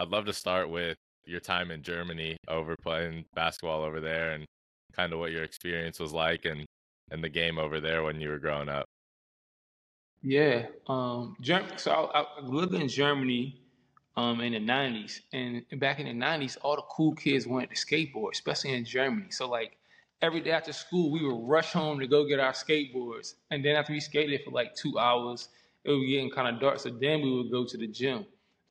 I'd love to start with your time in Germany over playing basketball over there and kind of what your experience was like and and the game over there when you were growing up. Yeah, um, so I, I lived in Germany um, in the '90s, and back in the '90s, all the cool kids wanted to skateboard, especially in Germany. So like every day after school, we would rush home to go get our skateboards, and then after we skated for like two hours, it was getting kind of dark. So then we would go to the gym.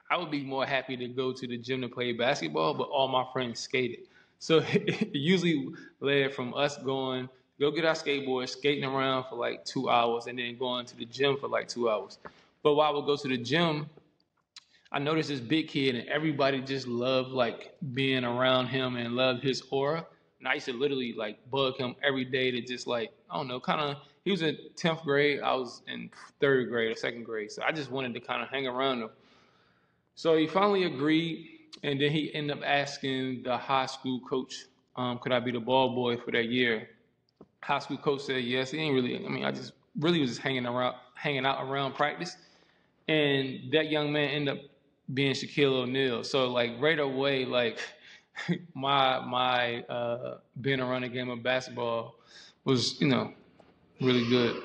I would be more happy to go to the gym to play basketball, but all my friends skated. So it usually led from us going go get our skateboard, skating around for like two hours, and then going to the gym for like two hours. But while we go to the gym, I noticed this big kid, and everybody just loved like being around him and loved his aura. And I used to literally like bug him every day to just like I don't know, kind of. He was in tenth grade, I was in third grade or second grade, so I just wanted to kind of hang around him. So he finally agreed, and then he ended up asking the high school coach, um, could I be the ball boy for that year? high school coach said yes. He ain't really. I mean, I just really was just hanging around, hanging out around practice, and that young man ended up being Shaquille O'Neal. So like right away, like my my uh, being around a game of basketball was you know really good.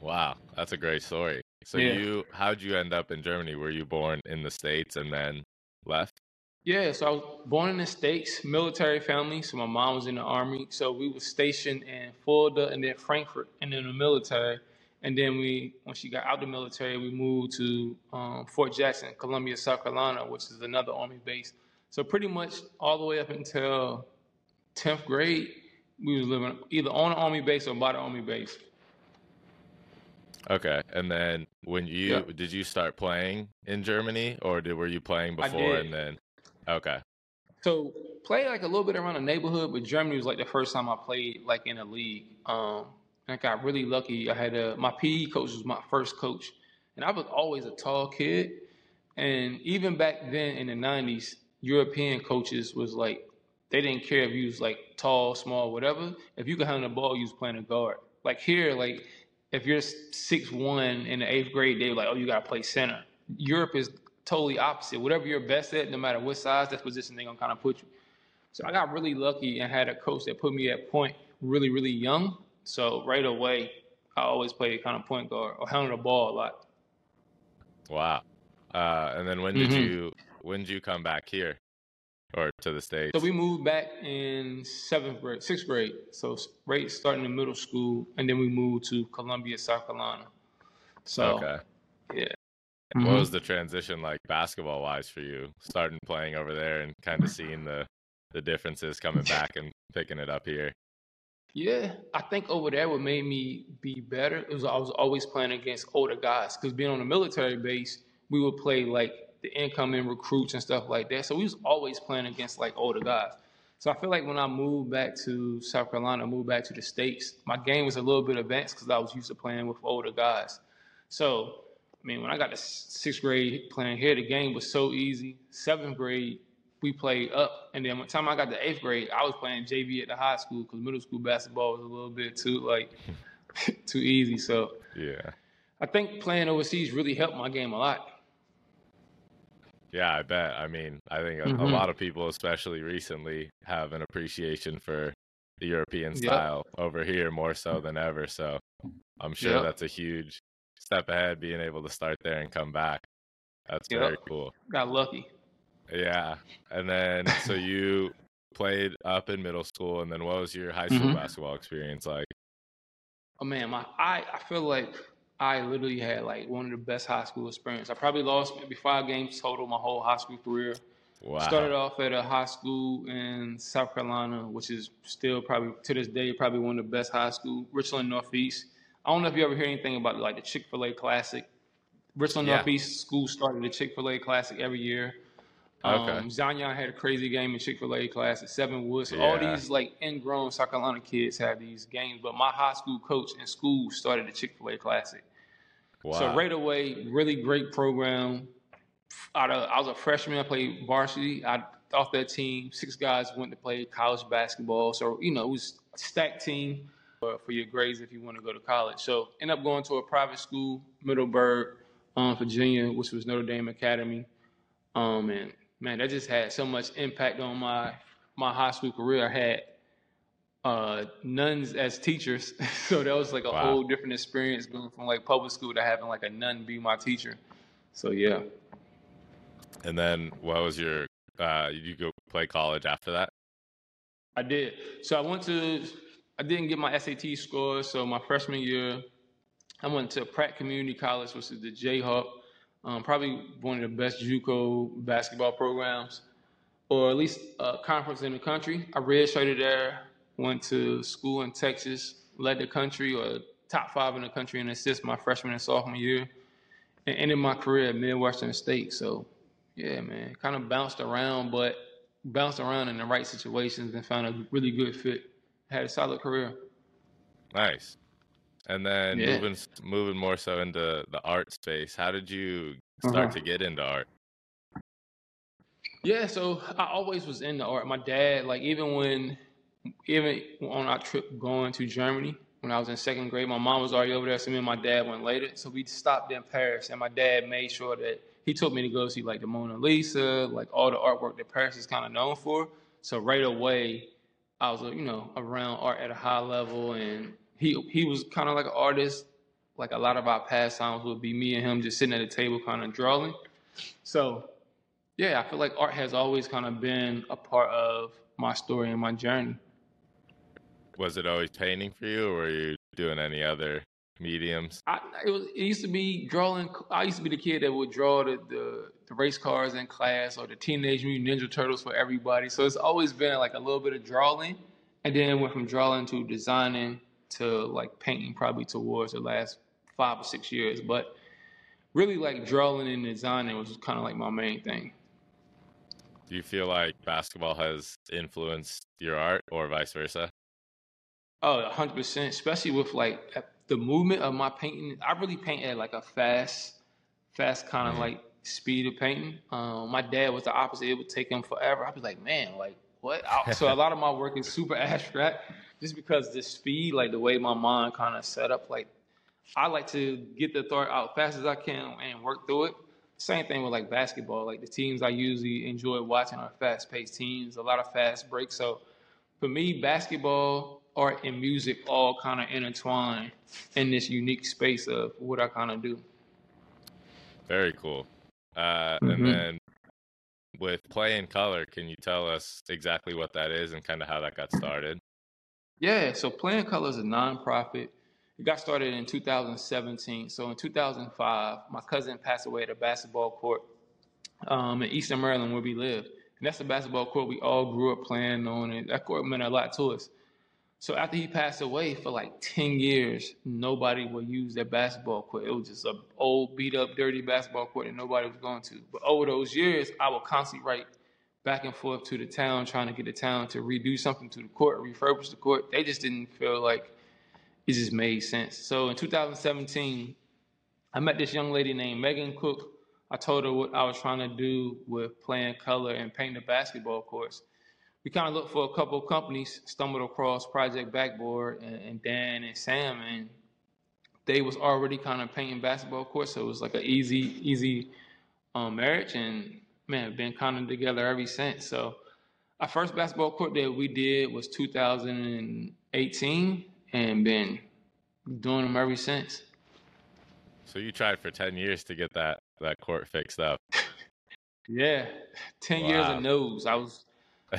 Wow, that's a great story. So yeah. you, how'd you end up in Germany? Were you born in the states and then left? Yeah, so I was born in the States, military family. So my mom was in the army. So we were stationed in Fulda and then Frankfurt and then the military. And then we, when she got out the military, we moved to um, Fort Jackson, Columbia, South Carolina, which is another army base. So pretty much all the way up until 10th grade, we was living either on an army base or by the army base. Okay, and then when you yeah. did you start playing in Germany, or did were you playing before and then? Okay. So play like a little bit around the neighborhood, but Germany was like the first time I played like in a league. Um, I got really lucky. I had a my PE coach was my first coach, and I was always a tall kid. And even back then in the '90s, European coaches was like they didn't care if you was like tall, small, whatever. If you could handle the ball, you was playing a guard. Like here, like if you're six one in the eighth grade, they're like, oh, you gotta play center. Europe is totally opposite. Whatever you're best at, no matter what size, that position they're gonna kind of put you. So I got really lucky and had a coach that put me at point really, really young. So right away, I always played kind of point guard or handled the ball a lot. Wow. Uh, and then when did mm-hmm. you when did you come back here or to the states? So we moved back in seventh grade, sixth grade. So right starting in middle school, and then we moved to Columbia, South Carolina. So okay. yeah. Mm-hmm. What was the transition like basketball wise for you, starting playing over there and kind of seeing the the differences coming back and picking it up here? Yeah, I think over there what made me be better was I was always playing against older guys because being on a military base, we would play like the incoming recruits and stuff like that. So we was always playing against like older guys. So I feel like when I moved back to South Carolina, moved back to the states, my game was a little bit advanced because I was used to playing with older guys. So I mean, when I got to sixth grade playing here, the game was so easy. Seventh grade, we played up, and then by the time I got to eighth grade, I was playing JV at the high school because middle school basketball was a little bit too like too easy. So yeah, I think playing overseas really helped my game a lot. Yeah, I bet. I mean, I think a, mm-hmm. a lot of people, especially recently, have an appreciation for the European style yep. over here more so than ever. So I'm sure yep. that's a huge step ahead being able to start there and come back. That's yep. very cool. Got lucky. Yeah. And then so you played up in middle school and then what was your high school mm-hmm. basketball experience like? Oh man, my I, I feel like I literally had like one of the best high school experience. I probably lost maybe five games total my whole high school career. Wow. Started off at a high school in South Carolina, which is still probably to this day probably one of the best high school, Richland Northeast. I don't know if you ever hear anything about like the Chick Fil A Classic. Richland yeah. Northeast School started the Chick Fil A Classic every year. Okay. Um, Zion had a crazy game in Chick Fil A Classic. Seventh Woods. Yeah. All these like ingrown South Carolina kids have these games, but my high school coach in school started the Chick Fil A Classic. Wow. So right away, really great program. Out of, I was a freshman. I played varsity. I off that team, six guys went to play college basketball. So you know, it was a stacked team for, for your grades if you want to go to college. So end up going to a private school, Middleburg, um, Virginia, which was Notre Dame Academy. Um, and man, that just had so much impact on my my high school career. I had uh, nuns as teachers, so that was like a wow. whole different experience going from like public school to having like a nun be my teacher. So yeah. And then, what was your? Uh, you go play college after that? I did. So I went to. I didn't get my SAT score, so my freshman year, I went to Pratt Community College, which is the Jayhawk um, probably one of the best JUCO basketball programs, or at least a conference in the country. I redshirted there, went to school in Texas, led the country or top five in the country in assists my freshman and sophomore year, and ended my career at Midwestern State. So, yeah, man, kind of bounced around, but bounced around in the right situations and found a really good fit. Had a solid career. Nice. And then yeah. moving moving more so into the art space, how did you start uh-huh. to get into art? Yeah, so I always was into art. My dad, like even when even on our trip going to Germany when I was in second grade, my mom was already over there, so me and my dad went later. So we stopped in Paris, and my dad made sure that he took me to go see like the Mona Lisa, like all the artwork that Paris is kind of known for. So right away, I was you know around art at a high level, and he he was kind of like an artist. Like a lot of our pastimes would be me and him just sitting at a table, kind of drawing. So, yeah, I feel like art has always kind of been a part of my story and my journey. Was it always painting for you, or were you doing any other mediums? I, it, was, it used to be drawing. I used to be the kid that would draw the, the, the race cars in class or the Teenage Mutant Ninja Turtles for everybody. So it's always been like a little bit of drawing, and then went from drawing to designing to like painting probably towards the last five or six years. But really like drawing and designing was kind of like my main thing. Do you feel like basketball has influenced your art or vice versa? Oh, 100%, especially with like the movement of my painting. I really paint at like a fast, fast kind of mm. like speed of painting. Um, my dad was the opposite. It would take him forever. I'd be like, man, like what? so a lot of my work is super abstract just because the speed, like the way my mind kind of set up, like I like to get the thought out fast as I can and work through it. Same thing with like basketball. Like the teams I usually enjoy watching are fast paced teams, a lot of fast breaks. So for me, basketball, art, and music all kind of intertwine in this unique space of what I kind of do. Very cool. Uh, mm-hmm. And then with Play in Color, can you tell us exactly what that is and kind of how that got started? Yeah, so Play in Color is a nonprofit. It got started in 2017. So in 2005, my cousin passed away at a basketball court um, in Eastern Maryland where we live. And that's the basketball court we all grew up playing on, and that court meant a lot to us. So after he passed away, for like 10 years, nobody would use that basketball court. It was just an old, beat up, dirty basketball court that nobody was going to. But over those years, I would constantly write back and forth to the town, trying to get the town to redo something to the court, refurbish the court. They just didn't feel like it just made sense. So in 2017, I met this young lady named Megan Cook. I told her what I was trying to do with Play in Color and painting the basketball courts. We kind of looked for a couple of companies, stumbled across Project Backboard and, and Dan and Sam, and they was already kind of painting basketball courts, so it was like an easy, easy um, marriage. And man, been kind of together ever since. So our first basketball court that we did was 2018 and been doing them ever since. So you tried for 10 years to get that, that court fixed up. yeah. 10 wow. years of no's. I was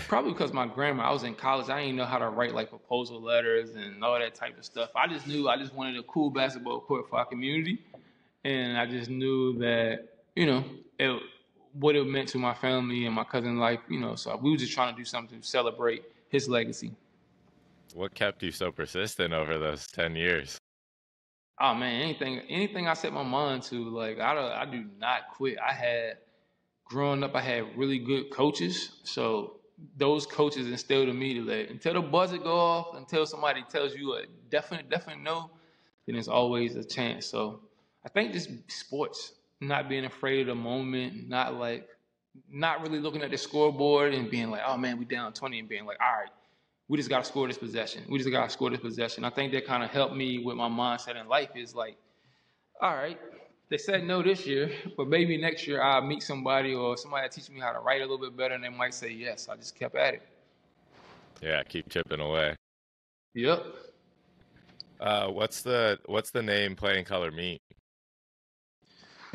probably because my grandma, I was in college. I didn't know how to write like proposal letters and all that type of stuff. I just knew I just wanted a cool basketball court for our community. And I just knew that, you know, it, what it meant to my family and my cousin life, you know. So we were just trying to do something to celebrate his legacy. What kept you so persistent over those ten years? Oh man, anything anything I set my mind to, like I I do not quit. I had growing up, I had really good coaches, so those coaches instilled in me that until the buzzer go off, until somebody tells you a definite, definite no, then there's always a chance. So I think just sports, not being afraid of the moment, not like not really looking at the scoreboard and being like, oh man, we down 20 and being like, all right, we just gotta score this possession. We just gotta score this possession. I think that kind of helped me with my mindset in life is like, all right, they said no this year, but maybe next year I'll meet somebody or somebody teach me how to write a little bit better, and they might say yes. I just kept at it. Yeah, keep chipping away. Yep. Uh, what's the what's the name Play in Color mean?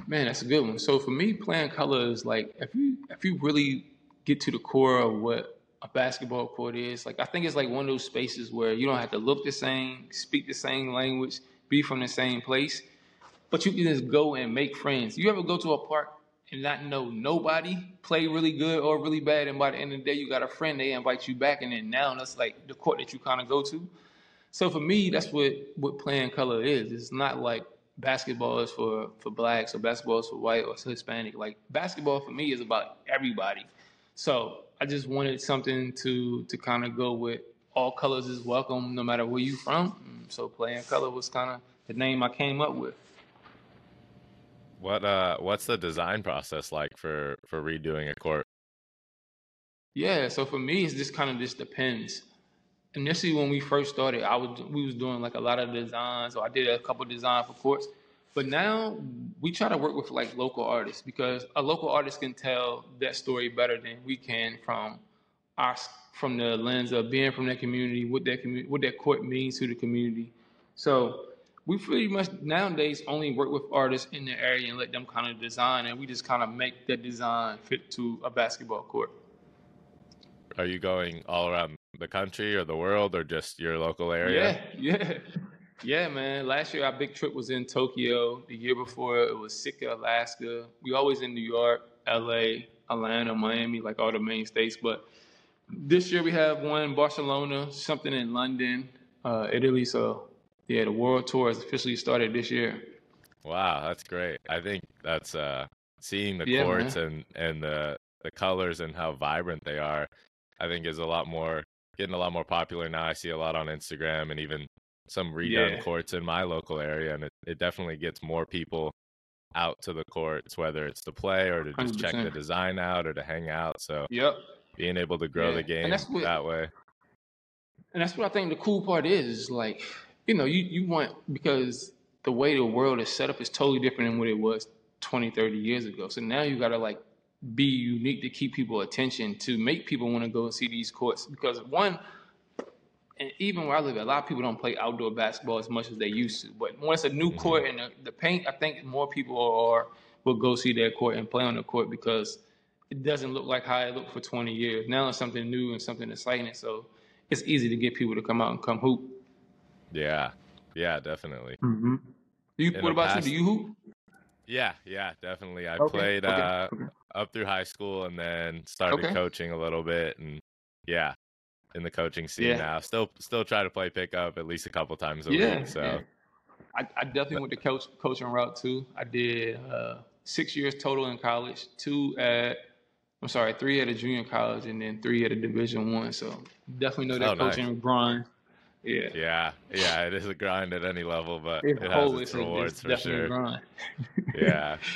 Man, that's a good one. So for me, Play in Color is like if you if you really get to the core of what a basketball court is, like I think it's like one of those spaces where you don't have to look the same, speak the same language, be from the same place, but you can just go and make friends. You ever go to a park and not know nobody, play really good or really bad, and by the end of the day, you got a friend, they invite you back, and then now that's like the court that you kind of go to. So for me, that's what what Play in Color is. It's not like basketball is for for blacks or basketball is for white or Hispanic. Like basketball for me is about everybody. So I just wanted something to to kind of go with all colors is welcome no matter where you from. So Play in Color was kind of the name I came up with. What uh what's the design process like for for redoing a court? Yeah, so for me, it's just kind of just depends initially when we first started, I was we was doing like a lot of designs, so I did a couple design for courts. But now we try to work with like local artists because a local artist can tell that story better than we can from our from the lens of being from that community, what that community, what that court means to the community. So we pretty much nowadays only work with artists in the area and let them kind of design, and we just kind of make that design fit to a basketball court. Are you going all around the country or the world or just your local area? Yeah, yeah. Yeah, man. Last year our big trip was in Tokyo. The year before it was Sitka, Alaska. We always in New York, LA, Atlanta, Miami, like all the main states. But this year we have one in Barcelona, something in London, uh, Italy. So yeah, the world tour has officially started this year. Wow, that's great. I think that's uh, seeing the yeah, courts man. and and the the colors and how vibrant they are. I think is a lot more getting a lot more popular now. I see a lot on Instagram and even some redone yeah. courts in my local area, and it, it definitely gets more people out to the courts, whether it's to play or to just 100%. check the design out or to hang out. So, yep, being able to grow yeah. the game what, that way. And that's what I think the cool part is, is like, you know, you, you want, because the way the world is set up is totally different than what it was 20, 30 years ago. So now you got to like be unique to keep people attention to make people want to go and see these courts because one and even where I live, a lot of people don't play outdoor basketball as much as they used to. But once a new mm-hmm. court and the, the, paint, I think more people are will go see their court and play on the court because it doesn't look like how it looked for 20 years. Now it's something new and something exciting, so it's easy to get people to come out and come hoop. Yeah, yeah, definitely. Mm-hmm. You, what about past, you? Do you hoop? Yeah, yeah, definitely. I okay, played okay, uh, okay. up through high school and then started coaching a little bit, and yeah, in the coaching scene yeah. now. Still, still try to play pickup at least a couple times a yeah, week. So, yeah. I, I, definitely went the coach coaching route too. I did uh, six years total in college, two at I'm sorry, three at a junior college, and then three at a Division One. So definitely know that oh, coaching nice. grind. Yeah. Yeah. Yeah. It is a grind at any level, but it, it has its rewards for sure. yeah.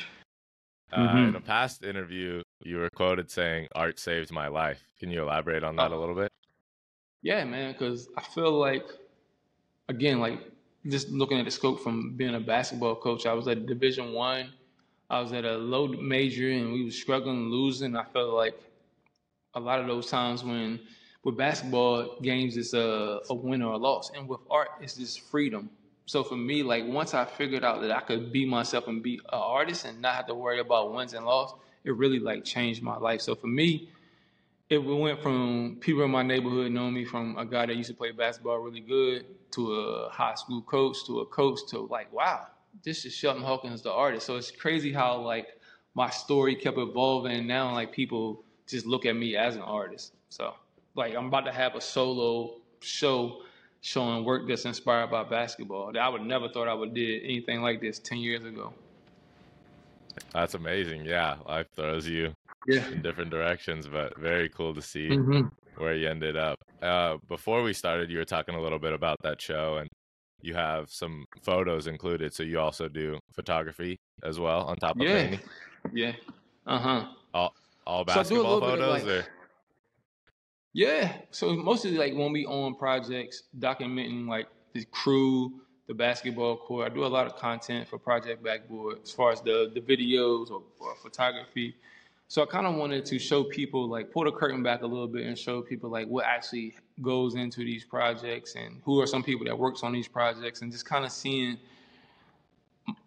Uh, mm-hmm. In a past interview, you were quoted saying, Art saved my life. Can you elaborate on that a little bit? Yeah, man, because I feel like, again, like just looking at the scope from being a basketball coach, I was at Division One. I. I was at a low major, and we were struggling, losing. I felt like a lot of those times when with basketball games it's a, a win or a loss. And with art it's just freedom. So for me like once i figured out that i could be myself and be an artist and not have to worry about wins and loss it really like changed my life. So for me it went from people in my neighborhood knowing me from a guy that used to play basketball really good to a high school coach to a coach to like wow this is shelton hawkins the artist. So it's crazy how like my story kept evolving. And now like people just look at me as an artist. So like I'm about to have a solo show showing work that's inspired by basketball. That I would never thought I would did anything like this ten years ago. That's amazing. Yeah, life throws you yeah. in different directions, but very cool to see mm-hmm. where you ended up. Uh, before we started, you were talking a little bit about that show, and you have some photos included. So you also do photography as well on top of yeah. painting. Yeah. Uh huh. All all basketball so photos, like, or yeah. So mostly like when we on projects, documenting like the crew, the basketball court. I do a lot of content for Project Backboard as far as the the videos or, or photography. So I kind of wanted to show people, like, pull the curtain back a little bit and show people, like, what actually goes into these projects and who are some people that works on these projects and just kind of seeing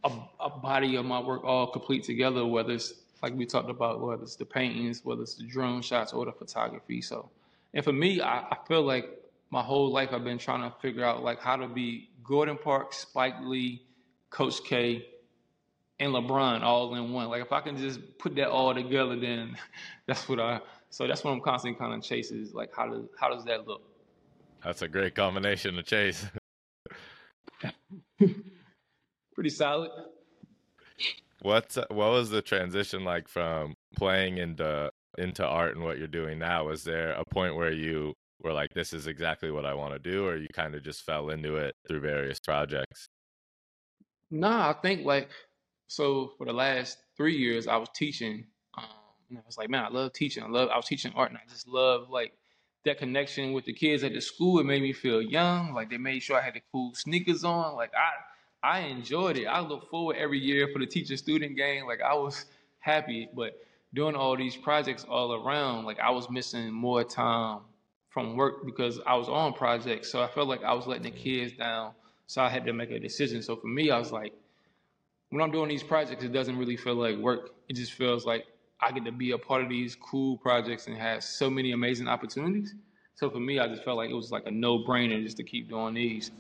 a, a body of my work all complete together, whether it's like we talked about, whether it's the paintings, whether it's the drone shots or the photography. So, and for me, I, I feel like my whole life I've been trying to figure out like how to be Gordon Park, Spike Lee, Coach K, and LeBron all in one. Like if I can just put that all together, then that's what I. So that's what I'm constantly kind of chasing. Is like how does how does that look? That's a great combination to chase. Pretty solid. What's what was the transition like from playing into into art and what you're doing now? Was there a point where you were like, "This is exactly what I want to do," or you kind of just fell into it through various projects? Nah, I think like so for the last three years I was teaching. Um, and I was like, man, I love teaching. I love I was teaching art, and I just love like that connection with the kids at the school. It made me feel young. Like they made sure I had the cool sneakers on. Like I I enjoyed it. I look forward every year for the teacher student game. Like I was happy, but doing all these projects all around, like I was missing more time from work because I was on projects. So I felt like I was letting the kids down. So I had to make a decision. So for me, I was like, when I'm doing these projects, it doesn't really feel like work. It just feels like I get to be a part of these cool projects and have so many amazing opportunities. So for me, I just felt like it was like a no brainer just to keep doing these.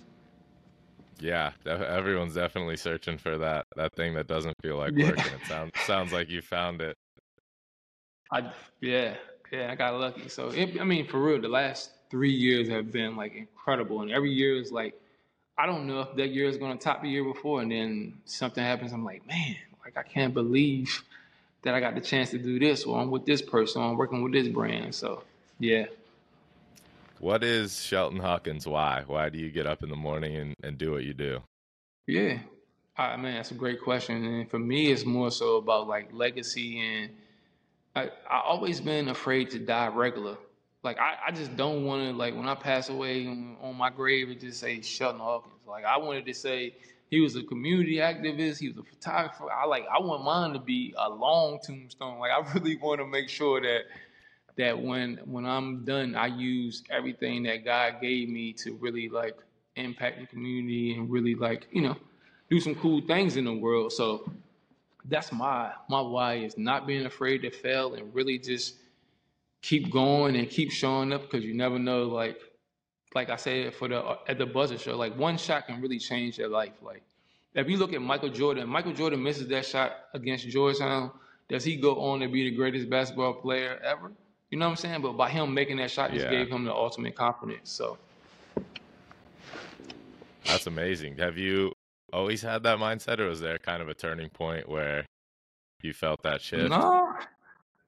Yeah, everyone's definitely searching for that that thing that doesn't feel like yeah. work, and it sounds sounds like you found it. I yeah yeah I got lucky. So it, I mean, for real, the last three years have been like incredible, and every year is like I don't know if that year is going to top the year before, and then something happens. I'm like, man, like I can't believe that I got the chance to do this, or I'm with this person, or I'm working with this brand. So, yeah. What is Shelton Hawkins? Why? Why do you get up in the morning and, and do what you do? Yeah, ah, I mean that's a great question, and for me, it's more so about like legacy, and I I always been afraid to die regular. Like I, I just don't want to like when I pass away on my grave it just say Shelton Hawkins. Like I wanted to say he was a community activist, he was a photographer. I like I want mine to be a long tombstone. Like I really want to make sure that that when when I'm done, I use everything that God gave me to really like impact the community and really like you know do some cool things in the world. So that's my my why is not being afraid to fail and really just keep going and keep showing up because you never know. Like, like I said for the at the buzzer show, like one shot can really change your life. Like, if you look at Michael Jordan, Michael Jordan misses that shot against Georgetown. Does he go on to be the greatest basketball player ever? You know what I'm saying? But by him making that shot, just yeah. gave him the ultimate confidence. So that's amazing. Have you always had that mindset, or was there kind of a turning point where you felt that shift? No,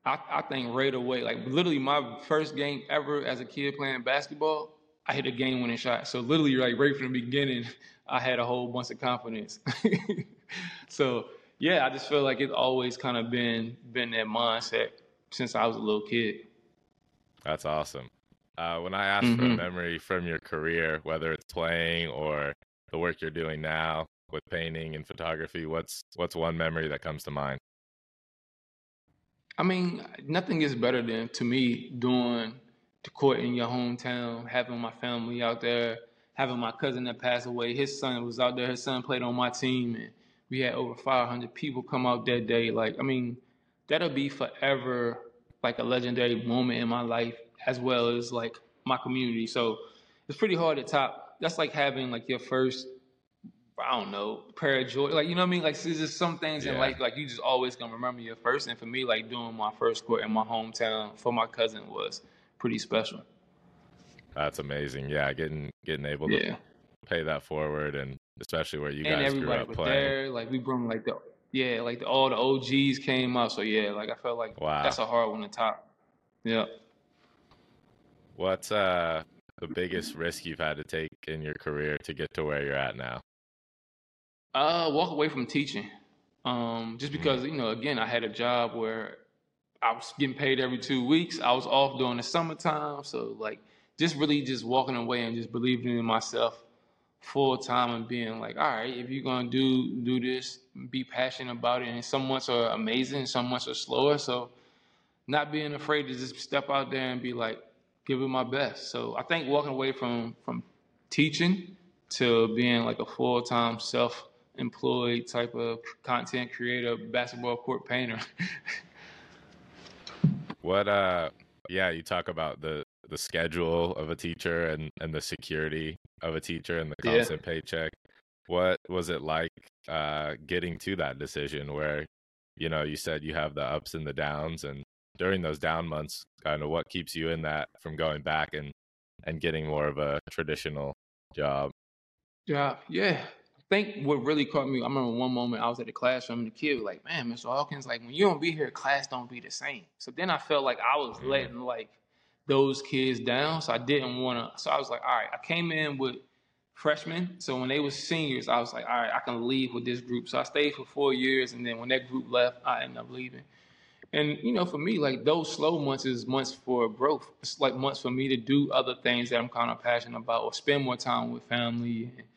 I, I think right away, like literally my first game ever as a kid playing basketball, I hit a game winning shot. So literally, like right from the beginning, I had a whole bunch of confidence. so yeah, I just feel like it's always kind of been been that mindset since I was a little kid. That's awesome. Uh, when I ask mm-hmm. for a mm-hmm. memory from your career, whether it's playing or the work you're doing now with painting and photography, what's what's one memory that comes to mind? I mean, nothing is better than to me doing the court in your hometown, having my family out there, having my cousin that passed away. His son was out there. His son played on my team, and we had over 500 people come out that day. Like, I mean, that'll be forever like a legendary moment in my life, as well as like my community. So it's pretty hard to top. That's like having like your first I don't know, pair of joy. Like, you know what I mean? Like, there's just some things yeah. in life, like, you just always gonna remember your first. And for me, like, doing my first court in my hometown for my cousin was pretty special. That's amazing. Yeah, getting getting able to yeah. pay that forward, and especially where you and guys grew up playing. There, like, we brought like the yeah, like the, all the OGs came out. So yeah, like I felt like wow. that's a hard one to top. Yeah. What's uh the biggest risk you've had to take in your career to get to where you're at now? Uh, walk away from teaching. Um, just mm-hmm. because you know, again, I had a job where I was getting paid every two weeks. I was off during the summertime, so like just really just walking away and just believing in myself full time and being like, all right, if you're gonna do do this, be passionate about it. And some months are amazing, some months are slower. So not being afraid to just step out there and be like, give it my best. So I think walking away from from teaching to being like a full time self employed type of content creator, basketball court painter. what uh yeah, you talk about the the schedule of a teacher and and the security of a teacher and the constant yeah. paycheck. What was it like uh getting to that decision where you know, you said you have the ups and the downs and during those down months, kind of what keeps you in that from going back and and getting more of a traditional job? Yeah, yeah I think what really caught me, I remember one moment I was at the classroom and the kid was like, Man, Mr. Hawkins, like when you don't be here, class don't be the same. So then I felt like I was mm-hmm. letting like those kids down. So I didn't wanna so I was like, all right, I came in with freshmen. So when they were seniors, I was like, all right, I can leave with this group. So I stayed for four years and then when that group left, I ended up leaving. And you know, for me, like those slow months is months for growth. It's like months for me to do other things that I'm kind of passionate about or spend more time with family and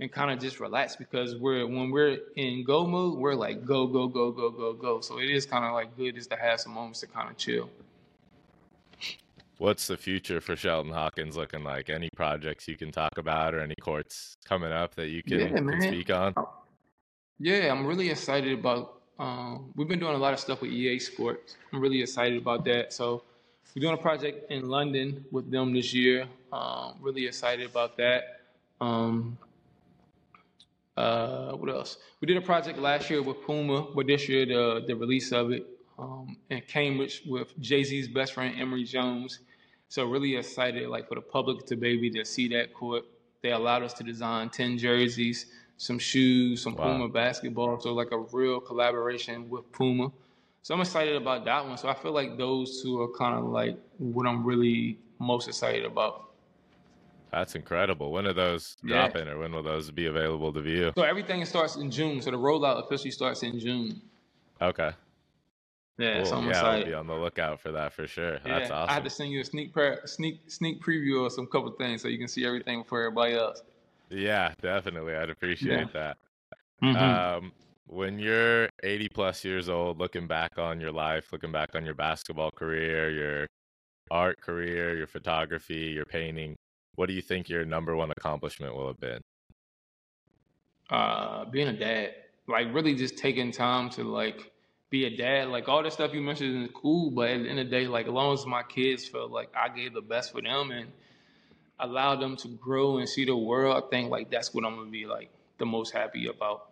and kind of just relax because we're when we're in go mode, we're like go go go go go go. So it is kind of like good just to have some moments to kind of chill. What's the future for Shelton Hawkins looking like? Any projects you can talk about, or any courts coming up that you can, yeah, can speak on? Yeah, I'm really excited about. Um, we've been doing a lot of stuff with EA Sports. I'm really excited about that. So we're doing a project in London with them this year. Um, really excited about that. Um, uh, what else? We did a project last year with Puma, but this year the the release of it um, in Cambridge with Jay Z's best friend Emory Jones. So really excited, like for the public to maybe to see that court. They allowed us to design ten jerseys, some shoes, some wow. Puma basketball. So like a real collaboration with Puma. So I'm excited about that one. So I feel like those two are kind of like what I'm really most excited about. That's incredible. When are those yeah. dropping or when will those be available to view? So everything starts in June. So the rollout officially starts in June. Okay. Yeah, cool. so I'm yeah, excited. I'll be on the lookout for that for sure. Yeah, That's awesome. I had to send you a sneak pre- sneak sneak preview of some couple things so you can see everything before everybody else. Yeah, definitely. I'd appreciate yeah. that. Mm-hmm. Um, when you're 80 plus years old, looking back on your life, looking back on your basketball career, your art career, your photography, your painting, what do you think your number one accomplishment will have been? Uh, being a dad, like really just taking time to like be a dad. Like all the stuff you mentioned is cool, but at the end of the day, like as long as my kids feel like I gave the best for them and allow them to grow and see the world, I think like that's what I'm gonna be like the most happy about.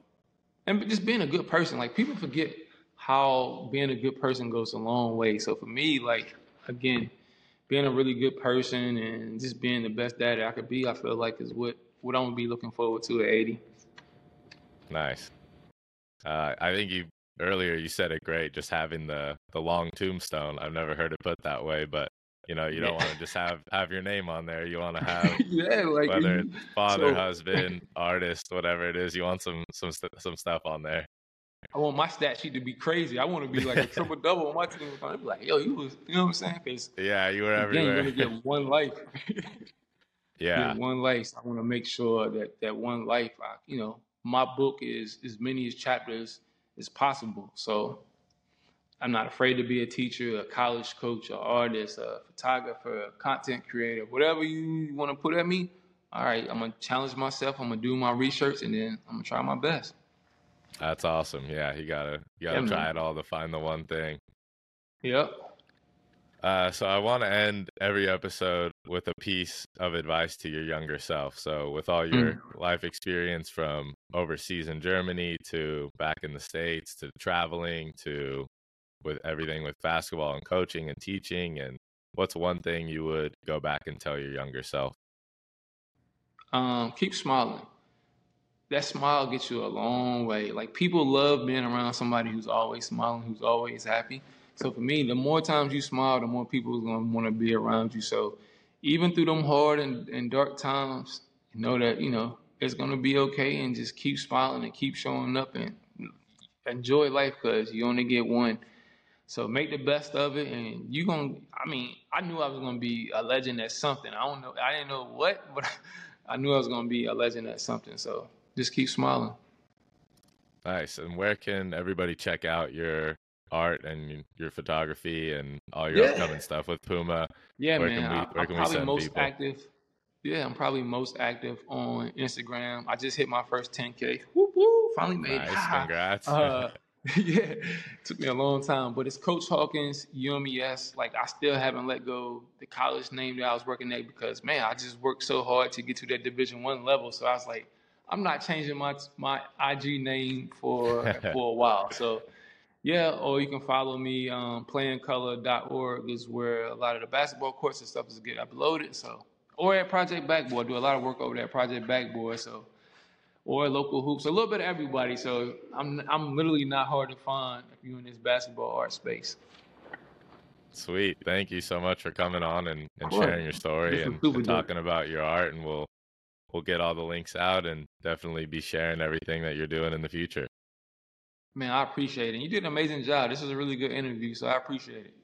And just being a good person. Like people forget how being a good person goes a long way. So for me, like again, being a really good person and just being the best dad I could be, I feel like is what what I'm gonna be looking forward to at 80. Nice. Uh, I think you earlier you said it great, just having the the long tombstone. I've never heard it put that way, but you know you don't want to just have have your name on there. You want to have yeah, like whether it's father, so, husband, artist, whatever it is. You want some some some stuff on there. I want my stat sheet to be crazy. I want to be like a triple double on my team. I'm like, yo, you was, you know what I'm saying? Cause yeah, you were everywhere. You're gonna get one life. yeah, one life. I want to make sure that that one life, I, you know, my book is as many as chapters as possible. So I'm not afraid to be a teacher, a college coach, an artist, a photographer, a content creator, whatever you want to put at me. All right, I'm gonna challenge myself. I'm gonna do my research, and then I'm gonna try my best. That's awesome. Yeah, you gotta you gotta yeah, try man. it all to find the one thing. Yep. Uh, so I want to end every episode with a piece of advice to your younger self. So with all your mm. life experience from overseas in Germany to back in the states to traveling to with everything with basketball and coaching and teaching and what's one thing you would go back and tell your younger self? Um, keep smiling that smile gets you a long way. Like people love being around somebody who's always smiling, who's always happy. So for me, the more times you smile, the more people are gonna want to be around you. So even through them hard and, and dark times, know that you know it's gonna be okay, and just keep smiling and keep showing up and enjoy life because you only get one. So make the best of it, and you gonna. I mean, I knew I was gonna be a legend at something. I don't know. I didn't know what, but I knew I was gonna be a legend at something. So just keep smiling. Nice. And where can everybody check out your art and your photography and all your yeah. upcoming stuff with Puma? Yeah, where man. Can we, where I'm can probably most people? active. Yeah, I'm probably most active on Instagram. I just hit my first 10k. Whoop whoop! Finally made it. nice. Congrats. Uh, yeah, took me a long time, but it's Coach Hawkins, UMES. Like I still haven't let go the college name that I was working at because man, I just worked so hard to get to that Division One level. So I was like, I'm not changing my my IG name for for a while. So yeah, or you can follow me. Um, playingcolor.org is where a lot of the basketball courts and stuff is get uploaded. So or at Project Backboard, I do a lot of work over there at Project Backboard. So or local hoops, a little bit of everybody. So I'm I'm literally not hard to find if you're in this basketball art space. Sweet. Thank you so much for coming on and, and sharing your story and, and talking about your art and we'll we'll get all the links out and definitely be sharing everything that you're doing in the future. Man, I appreciate it. You did an amazing job. This was a really good interview, so I appreciate it.